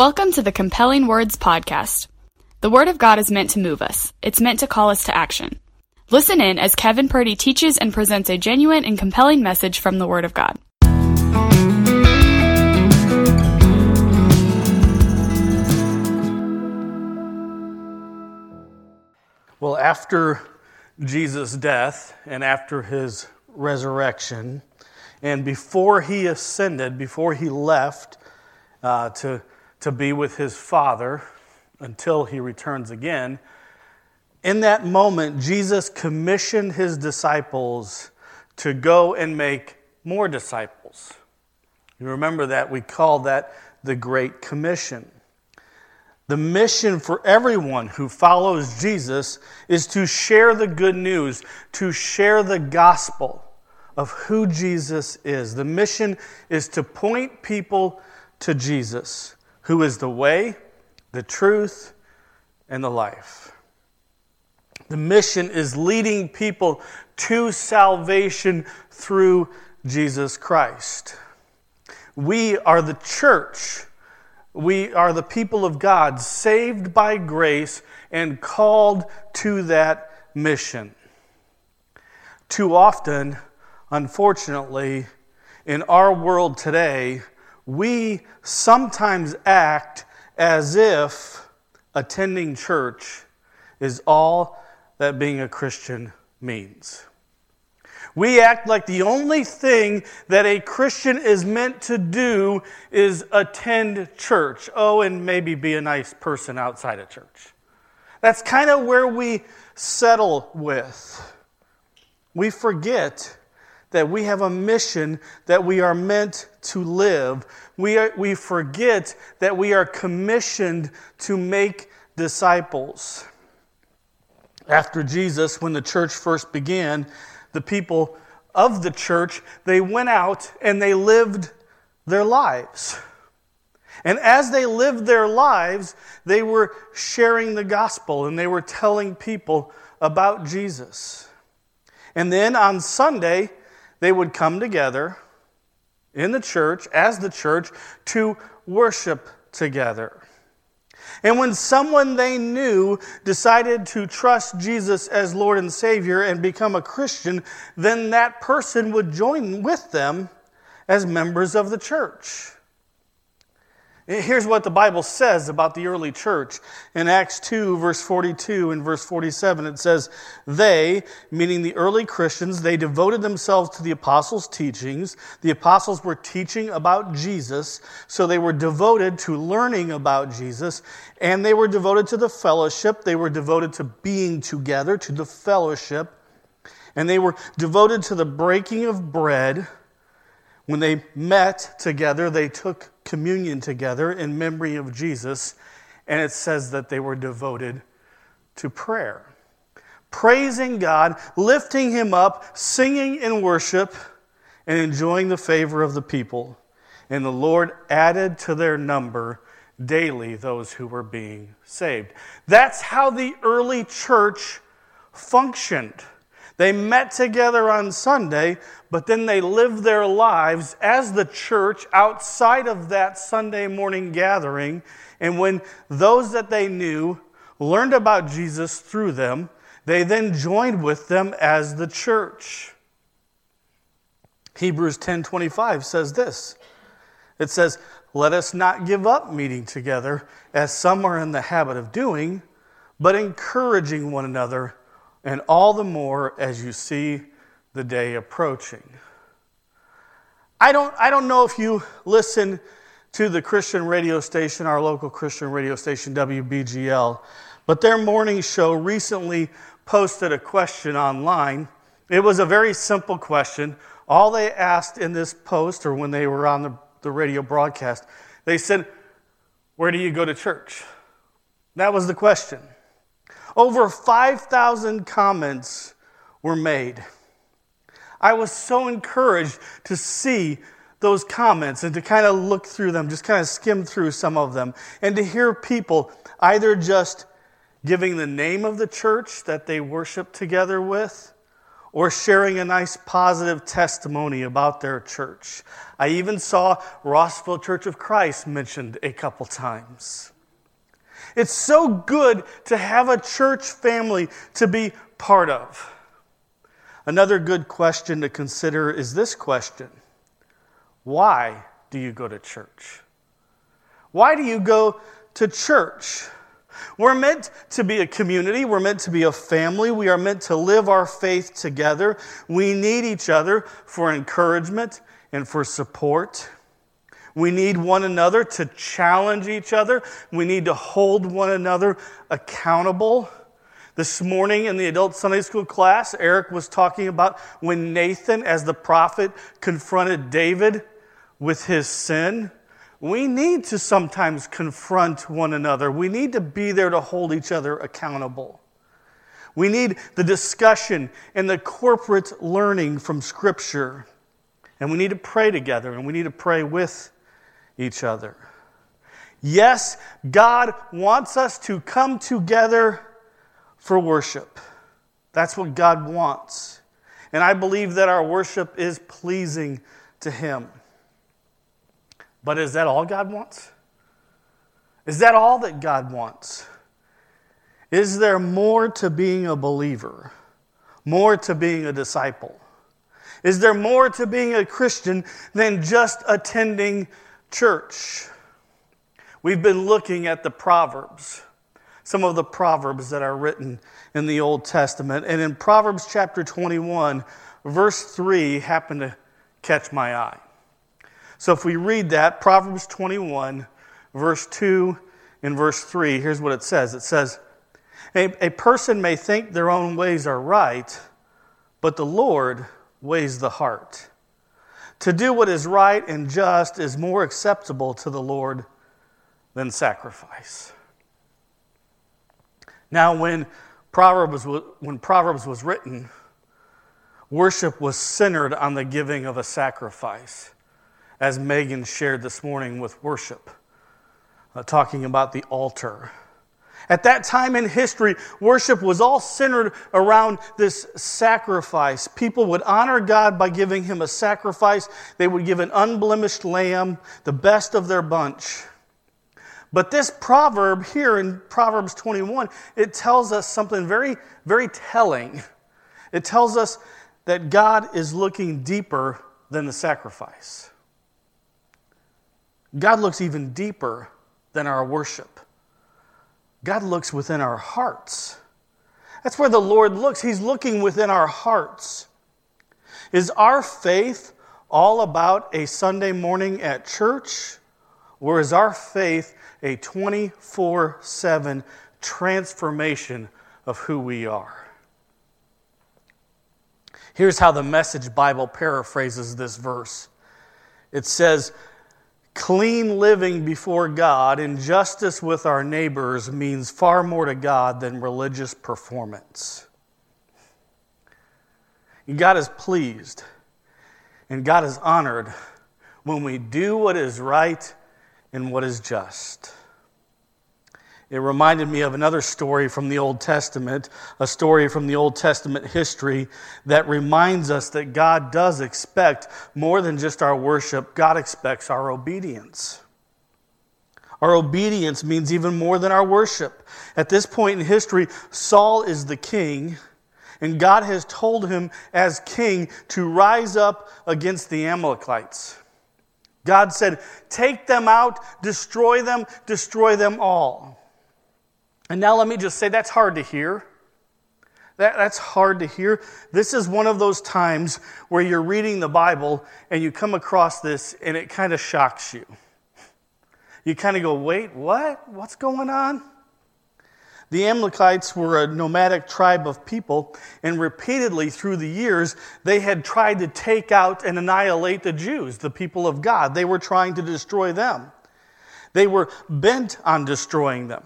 Welcome to the Compelling Words Podcast. The Word of God is meant to move us, it's meant to call us to action. Listen in as Kevin Purdy teaches and presents a genuine and compelling message from the Word of God. Well, after Jesus' death and after his resurrection, and before he ascended, before he left uh, to to be with his Father until he returns again. In that moment, Jesus commissioned his disciples to go and make more disciples. You remember that? We call that the Great Commission. The mission for everyone who follows Jesus is to share the good news, to share the gospel of who Jesus is. The mission is to point people to Jesus who is the way, the truth, and the life. The mission is leading people to salvation through Jesus Christ. We are the church. We are the people of God, saved by grace and called to that mission. Too often, unfortunately, in our world today, we sometimes act as if attending church is all that being a Christian means. We act like the only thing that a Christian is meant to do is attend church. Oh, and maybe be a nice person outside of church. That's kind of where we settle with. We forget that we have a mission that we are meant to live. We, are, we forget that we are commissioned to make disciples. After Jesus, when the church first began, the people of the church, they went out and they lived their lives. And as they lived their lives, they were sharing the gospel and they were telling people about Jesus. And then on Sunday, they would come together in the church, as the church, to worship together. And when someone they knew decided to trust Jesus as Lord and Savior and become a Christian, then that person would join with them as members of the church. Here's what the Bible says about the early church. In Acts 2, verse 42 and verse 47, it says, They, meaning the early Christians, they devoted themselves to the apostles' teachings. The apostles were teaching about Jesus, so they were devoted to learning about Jesus, and they were devoted to the fellowship. They were devoted to being together, to the fellowship, and they were devoted to the breaking of bread. When they met together, they took communion together in memory of Jesus, and it says that they were devoted to prayer. Praising God, lifting Him up, singing in worship, and enjoying the favor of the people. And the Lord added to their number daily those who were being saved. That's how the early church functioned. They met together on Sunday, but then they lived their lives as the church outside of that Sunday morning gathering. And when those that they knew learned about Jesus through them, they then joined with them as the church. Hebrews 10:25 says this. It says, "Let us not give up meeting together as some are in the habit of doing, but encouraging one another." And all the more as you see the day approaching. I don't, I don't know if you listen to the Christian radio station, our local Christian radio station, WBGL, but their morning show recently posted a question online. It was a very simple question. All they asked in this post, or when they were on the, the radio broadcast, they said, Where do you go to church? That was the question. Over 5,000 comments were made. I was so encouraged to see those comments and to kind of look through them, just kind of skim through some of them, and to hear people either just giving the name of the church that they worship together with, or sharing a nice positive testimony about their church. I even saw Rossville Church of Christ mentioned a couple times. It's so good to have a church family to be part of. Another good question to consider is this question Why do you go to church? Why do you go to church? We're meant to be a community. We're meant to be a family. We are meant to live our faith together. We need each other for encouragement and for support. We need one another to challenge each other. We need to hold one another accountable. This morning in the adult Sunday school class, Eric was talking about when Nathan, as the prophet, confronted David with his sin. We need to sometimes confront one another. We need to be there to hold each other accountable. We need the discussion and the corporate learning from Scripture. And we need to pray together and we need to pray with each other. Yes, God wants us to come together for worship. That's what God wants. And I believe that our worship is pleasing to Him. But is that all God wants? Is that all that God wants? Is there more to being a believer? More to being a disciple? Is there more to being a Christian than just attending church? We've been looking at the Proverbs, some of the Proverbs that are written in the Old Testament. And in Proverbs chapter 21, verse 3 happened to catch my eye. So if we read that, Proverbs 21, verse 2 and verse 3, here's what it says it says, a, a person may think their own ways are right, but the Lord weighs the heart. To do what is right and just is more acceptable to the Lord than sacrifice. Now, when Proverbs, was, when Proverbs was written, worship was centered on the giving of a sacrifice as Megan shared this morning with worship, uh, talking about the altar. At that time in history, worship was all centered around this sacrifice. People would honor God by giving him a sacrifice. They would give an unblemished lamb, the best of their bunch. But this proverb here in Proverbs 21, it tells us something very, very telling. It tells us that God is looking deeper than the sacrifice. God looks even deeper than our worship. God looks within our hearts. That's where the Lord looks. He's looking within our hearts. Is our faith all about a Sunday morning at church? Or is our faith a 24 7 transformation of who we are? Here's how the Message Bible paraphrases this verse it says, Clean living before God and justice with our neighbors means far more to God than religious performance. God is pleased and God is honored when we do what is right and what is just. It reminded me of another story from the Old Testament, a story from the Old Testament history that reminds us that God does expect more than just our worship, God expects our obedience. Our obedience means even more than our worship. At this point in history, Saul is the king, and God has told him as king to rise up against the Amalekites. God said, Take them out, destroy them, destroy them all. And now let me just say that's hard to hear. That, that's hard to hear. This is one of those times where you're reading the Bible and you come across this and it kind of shocks you. You kind of go, wait, what? What's going on? The Amalekites were a nomadic tribe of people, and repeatedly through the years, they had tried to take out and annihilate the Jews, the people of God. They were trying to destroy them. They were bent on destroying them.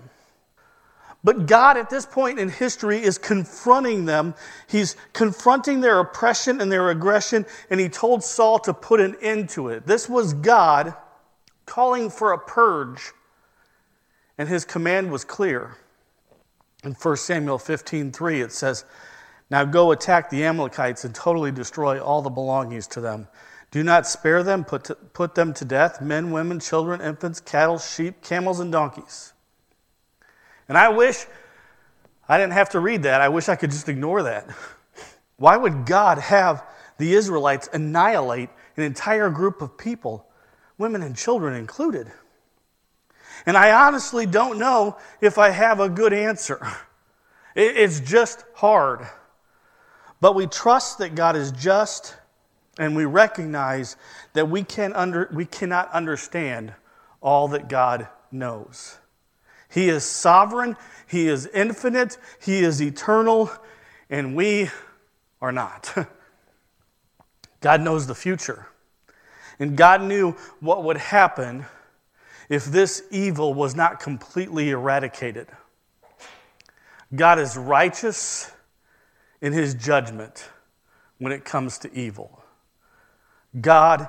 But God, at this point in history, is confronting them. He's confronting their oppression and their aggression, and he told Saul to put an end to it. This was God calling for a purge, and his command was clear. In 1 Samuel 15 3, it says, Now go attack the Amalekites and totally destroy all the belongings to them. Do not spare them, put, to, put them to death men, women, children, infants, cattle, sheep, camels, and donkeys. And I wish I didn't have to read that. I wish I could just ignore that. Why would God have the Israelites annihilate an entire group of people, women and children included? And I honestly don't know if I have a good answer. It's just hard. But we trust that God is just, and we recognize that we, can under, we cannot understand all that God knows. He is sovereign, He is infinite, He is eternal, and we are not. God knows the future. And God knew what would happen if this evil was not completely eradicated. God is righteous in his judgment when it comes to evil. God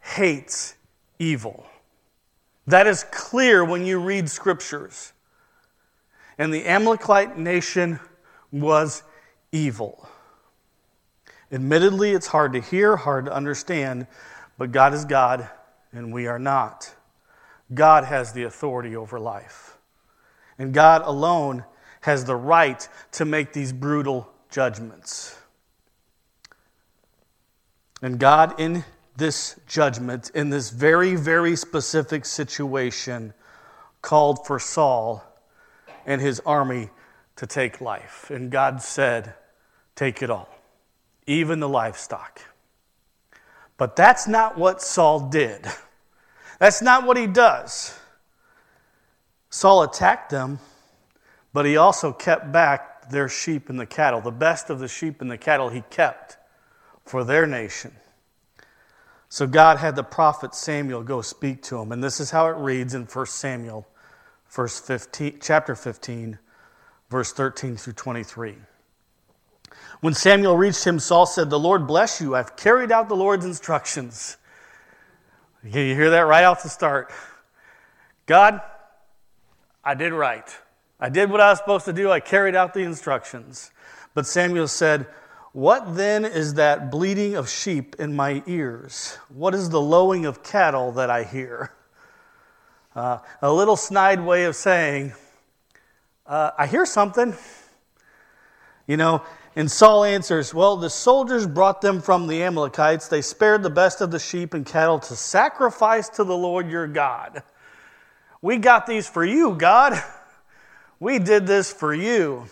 hates evil. That is clear when you read scriptures. And the Amalekite nation was evil. Admittedly, it's hard to hear, hard to understand, but God is God and we are not. God has the authority over life. And God alone has the right to make these brutal judgments. And God, in this judgment, in this very, very specific situation, called for Saul and his army to take life. And God said, Take it all, even the livestock. But that's not what Saul did. That's not what he does. Saul attacked them, but he also kept back their sheep and the cattle. The best of the sheep and the cattle he kept for their nation. So God had the prophet Samuel go speak to him. And this is how it reads in 1 Samuel, verse 15, chapter 15, verse 13 through 23. When Samuel reached him, Saul said, The Lord bless you. I've carried out the Lord's instructions. You hear that right off the start. God, I did right. I did what I was supposed to do. I carried out the instructions. But Samuel said, What then is that bleating of sheep in my ears? What is the lowing of cattle that I hear? Uh, a little snide way of saying, uh, I hear something. You know, and Saul answers, Well, the soldiers brought them from the Amalekites. They spared the best of the sheep and cattle to sacrifice to the Lord your God. We got these for you, God. We did this for you.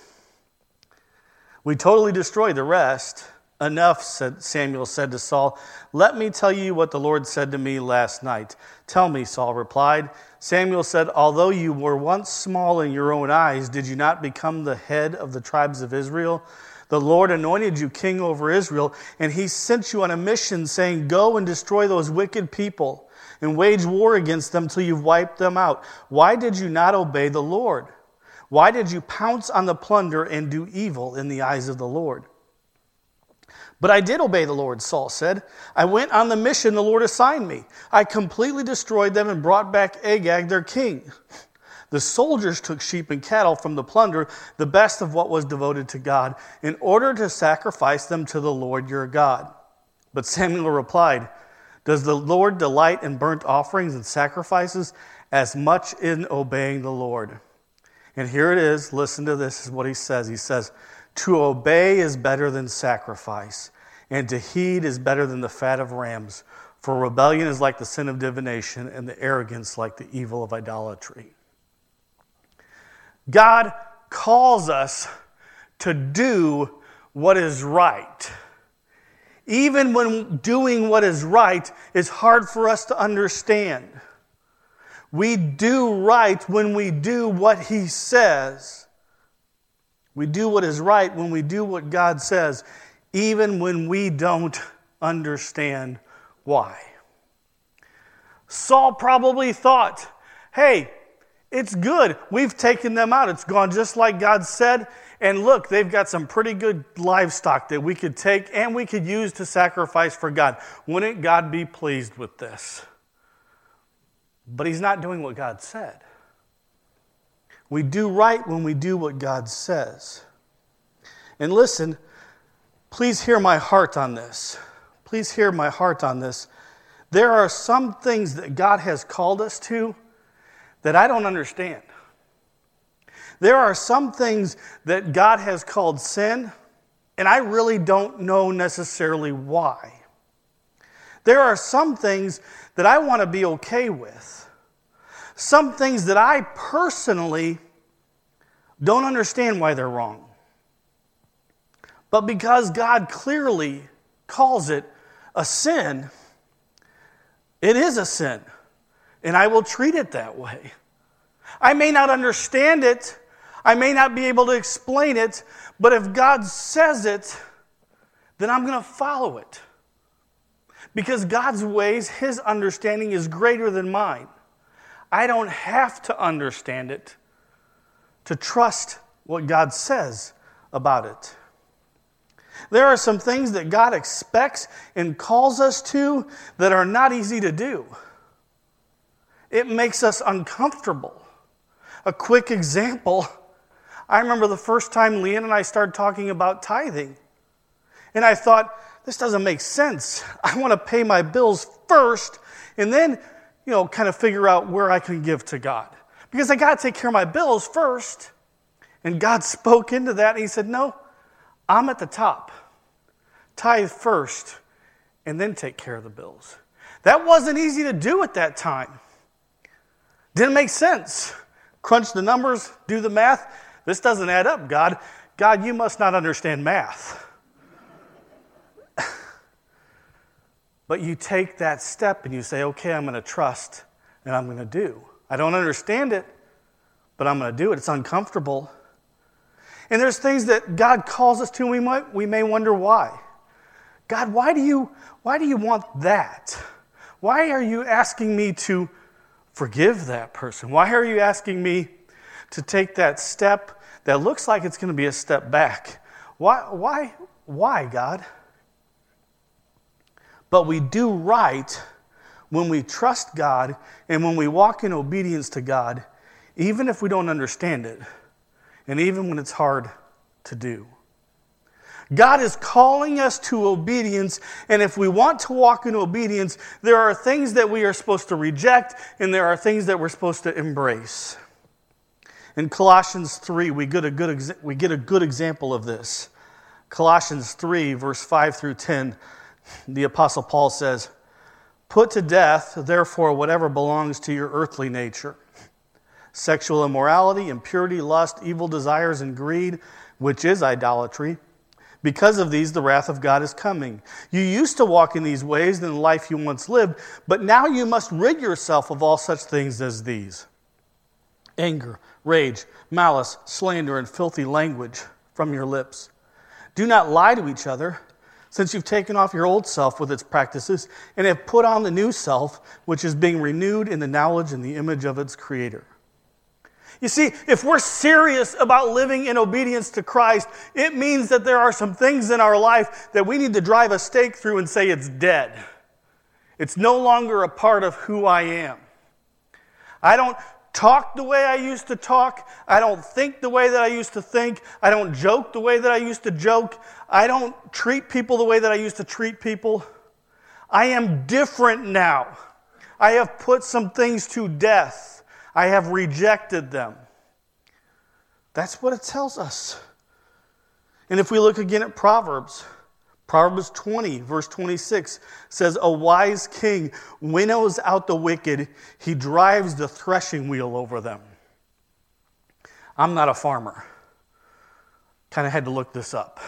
We totally destroy the rest. Enough, said Samuel said to Saul. Let me tell you what the Lord said to me last night. Tell me, Saul replied. Samuel said, Although you were once small in your own eyes, did you not become the head of the tribes of Israel? The Lord anointed you king over Israel, and he sent you on a mission saying, Go and destroy those wicked people and wage war against them till you've wiped them out. Why did you not obey the Lord? Why did you pounce on the plunder and do evil in the eyes of the Lord? But I did obey the Lord, Saul said. I went on the mission the Lord assigned me. I completely destroyed them and brought back Agag, their king. The soldiers took sheep and cattle from the plunder, the best of what was devoted to God, in order to sacrifice them to the Lord your God. But Samuel replied, Does the Lord delight in burnt offerings and sacrifices as much in obeying the Lord? And here it is. Listen to this, is what he says. He says, To obey is better than sacrifice, and to heed is better than the fat of rams. For rebellion is like the sin of divination, and the arrogance like the evil of idolatry. God calls us to do what is right. Even when doing what is right is hard for us to understand. We do right when we do what He says. We do what is right when we do what God says, even when we don't understand why. Saul probably thought, hey, it's good. We've taken them out. It's gone just like God said. And look, they've got some pretty good livestock that we could take and we could use to sacrifice for God. Wouldn't God be pleased with this? But He's not doing what God said. We do right when we do what God says. And listen, please hear my heart on this. Please hear my heart on this. There are some things that God has called us to that I don't understand. There are some things that God has called sin, and I really don't know necessarily why. There are some things that I want to be okay with, some things that I personally don't understand why they're wrong. But because God clearly calls it a sin, it is a sin, and I will treat it that way. I may not understand it, I may not be able to explain it, but if God says it, then I'm going to follow it. Because God's ways, His understanding is greater than mine. I don't have to understand it to trust what God says about it. There are some things that God expects and calls us to that are not easy to do. It makes us uncomfortable. A quick example I remember the first time Leanne and I started talking about tithing. And I thought, this doesn't make sense. I want to pay my bills first and then, you know, kind of figure out where I can give to God. Because I got to take care of my bills first. And God spoke into that and He said, No, I'm at the top. Tithe first and then take care of the bills. That wasn't easy to do at that time. Didn't make sense. Crunch the numbers, do the math. This doesn't add up, God. God, you must not understand math. But you take that step and you say, okay, I'm going to trust and I'm going to do. I don't understand it, but I'm going to do it. It's uncomfortable. And there's things that God calls us to, and we, might, we may wonder why. God, why do, you, why do you want that? Why are you asking me to forgive that person? Why are you asking me to take that step that looks like it's going to be a step back. Why, why, why, God? But we do right when we trust God and when we walk in obedience to God, even if we don't understand it, and even when it's hard to do. God is calling us to obedience, and if we want to walk in obedience, there are things that we are supposed to reject, and there are things that we're supposed to embrace. In Colossians 3, we get, a good, we get a good example of this. Colossians 3, verse 5 through 10, the Apostle Paul says, Put to death, therefore, whatever belongs to your earthly nature sexual immorality, impurity, lust, evil desires, and greed, which is idolatry. Because of these, the wrath of God is coming. You used to walk in these ways in the life you once lived, but now you must rid yourself of all such things as these anger rage, malice, slander, and filthy language from your lips. Do not lie to each other, since you've taken off your old self with its practices and have put on the new self, which is being renewed in the knowledge and the image of its creator. You see, if we're serious about living in obedience to Christ, it means that there are some things in our life that we need to drive a stake through and say it's dead. It's no longer a part of who I am. I don't talk the way I used to talk. I don't think the way that I used to think. I don't joke the way that I used to joke. I don't treat people the way that I used to treat people. I am different now. I have put some things to death. I have rejected them. That's what it tells us. And if we look again at Proverbs, Proverbs 20, verse 26 says, A wise king winnows out the wicked, he drives the threshing wheel over them. I'm not a farmer. Kind of had to look this up.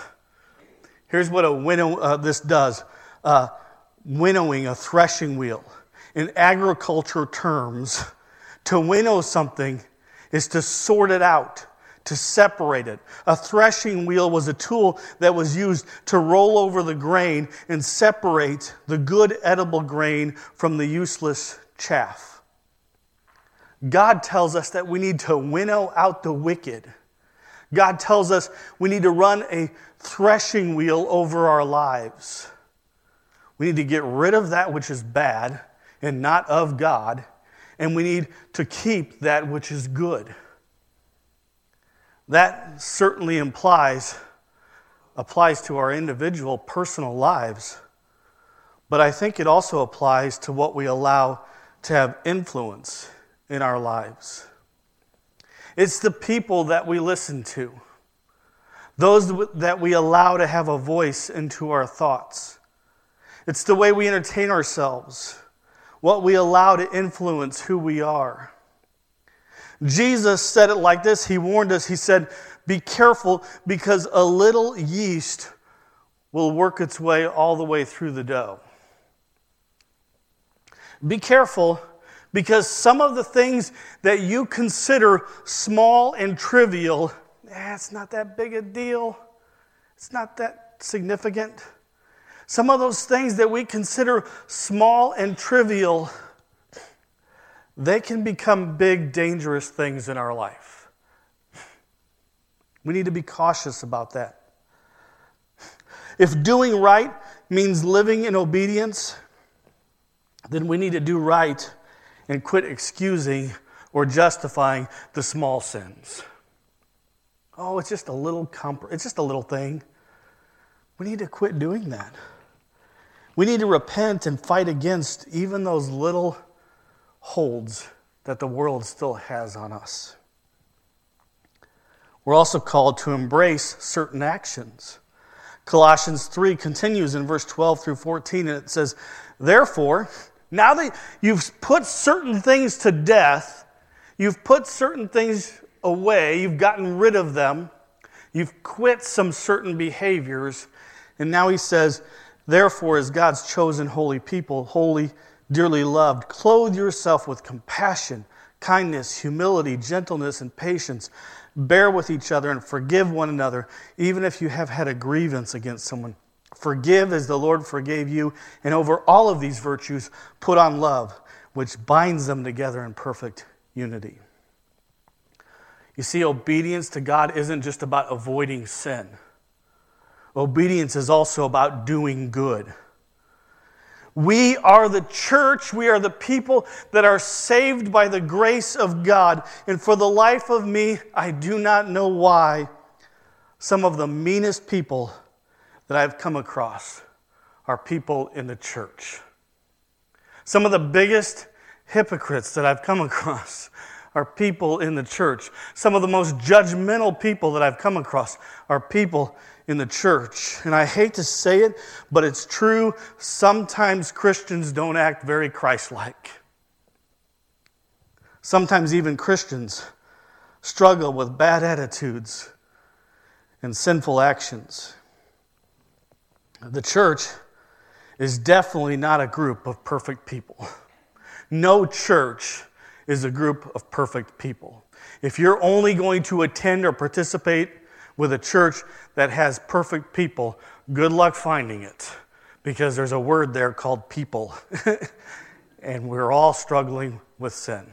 Here's what a winnow uh, this does uh, winnowing a threshing wheel. In agriculture terms, to winnow something is to sort it out to separate it. A threshing wheel was a tool that was used to roll over the grain and separate the good edible grain from the useless chaff. God tells us that we need to winnow out the wicked. God tells us we need to run a threshing wheel over our lives. We need to get rid of that which is bad and not of God, and we need to keep that which is good. That certainly implies applies to our individual personal lives, but I think it also applies to what we allow to have influence in our lives. It's the people that we listen to, those that we allow to have a voice into our thoughts. It's the way we entertain ourselves, what we allow to influence who we are. Jesus said it like this He warned us, He said, Be careful because a little yeast will work its way all the way through the dough. Be careful because some of the things that you consider small and trivial, eh, it's not that big a deal. It's not that significant. Some of those things that we consider small and trivial, they can become big, dangerous things in our life. We need to be cautious about that. If doing right means living in obedience, then we need to do right and quit excusing or justifying the small sins. Oh, it's just a little comfort. It's just a little thing. We need to quit doing that. We need to repent and fight against even those little holds that the world still has on us. We're also called to embrace certain actions. Colossians 3 continues in verse 12 through 14, and it says, Therefore, now that you've put certain things to death, you've put certain things away, you've gotten rid of them, you've quit some certain behaviors, and now he says, Therefore, as God's chosen holy people, holy, dearly loved, clothe yourself with compassion, kindness, humility, gentleness, and patience. Bear with each other and forgive one another, even if you have had a grievance against someone. Forgive as the Lord forgave you, and over all of these virtues, put on love, which binds them together in perfect unity. You see, obedience to God isn't just about avoiding sin, obedience is also about doing good. We are the church. We are the people that are saved by the grace of God. And for the life of me, I do not know why some of the meanest people that I've come across are people in the church. Some of the biggest hypocrites that I've come across are people in the church. Some of the most judgmental people that I've come across are people in the church. And I hate to say it, but it's true. Sometimes Christians don't act very Christ like. Sometimes even Christians struggle with bad attitudes and sinful actions. The church is definitely not a group of perfect people. No church is a group of perfect people. If you're only going to attend or participate with a church that has perfect people, good luck finding it because there's a word there called people. and we're all struggling with sin.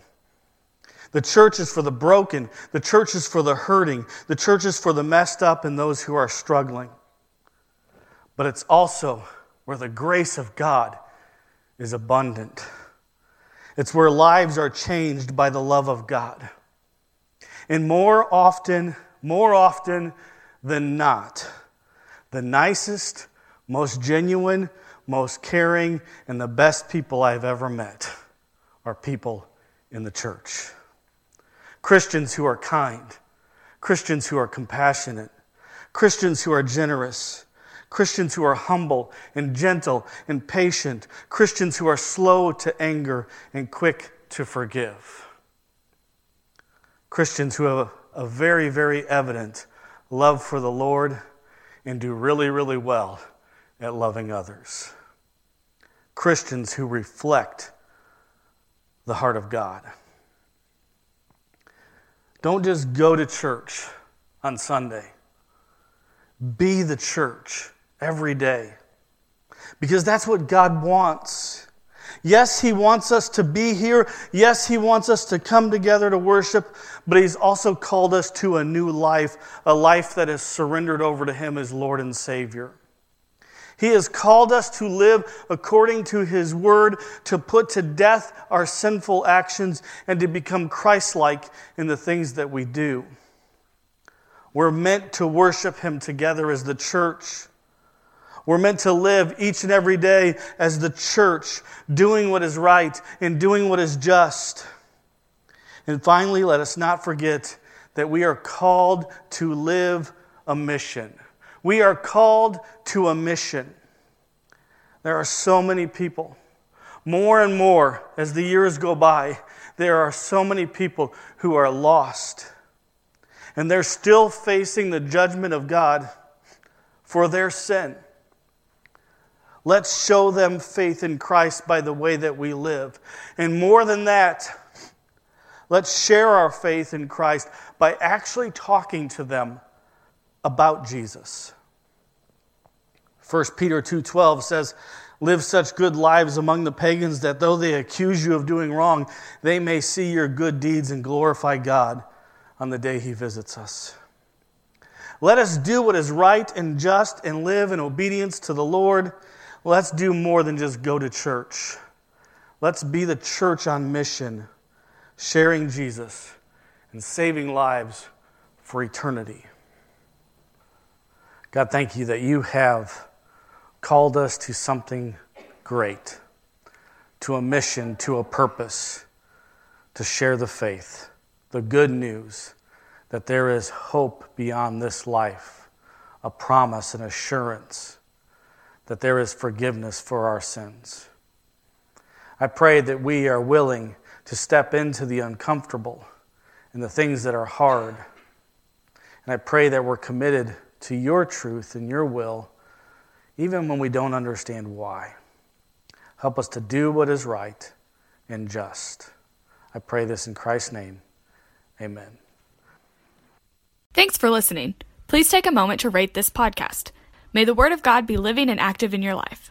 The church is for the broken, the church is for the hurting, the church is for the messed up and those who are struggling but it's also where the grace of God is abundant. It's where lives are changed by the love of God. And more often, more often than not, the nicest, most genuine, most caring, and the best people I've ever met are people in the church. Christians who are kind, Christians who are compassionate, Christians who are generous, Christians who are humble and gentle and patient, Christians who are slow to anger and quick to forgive. Christians who have a, very, very evident love for the Lord and do really, really well at loving others. Christians who reflect the heart of God. Don't just go to church on Sunday. Be the church every day. Because that's what God wants. Yes, He wants us to be here. Yes, He wants us to come together to worship, but He's also called us to a new life, a life that is surrendered over to Him as Lord and Savior. He has called us to live according to His Word, to put to death our sinful actions, and to become Christ like in the things that we do. We're meant to worship Him together as the church. We're meant to live each and every day as the church, doing what is right and doing what is just. And finally, let us not forget that we are called to live a mission. We are called to a mission. There are so many people, more and more as the years go by, there are so many people who are lost. And they're still facing the judgment of God for their sin. Let's show them faith in Christ by the way that we live. And more than that, let's share our faith in Christ by actually talking to them about Jesus. 1 Peter 2:12 says, "Live such good lives among the pagans that though they accuse you of doing wrong, they may see your good deeds and glorify God on the day he visits us." Let us do what is right and just and live in obedience to the Lord let's do more than just go to church. Let's be the church on mission, sharing Jesus and saving lives for eternity. God, thank you that you have called us to something great, to a mission, to a purpose, to share the faith, the good news that there is hope beyond this life, a promise, an assurance that there is forgiveness for our sins. I pray that we are willing to step into the uncomfortable and the things that are hard. And I pray that we're committed to your truth and your will, even when we don't understand why. Help us to do what is right and just. I pray this in Christ's name. Amen. Thanks for listening. Please take a moment to rate this podcast. May the Word of God be living and active in your life.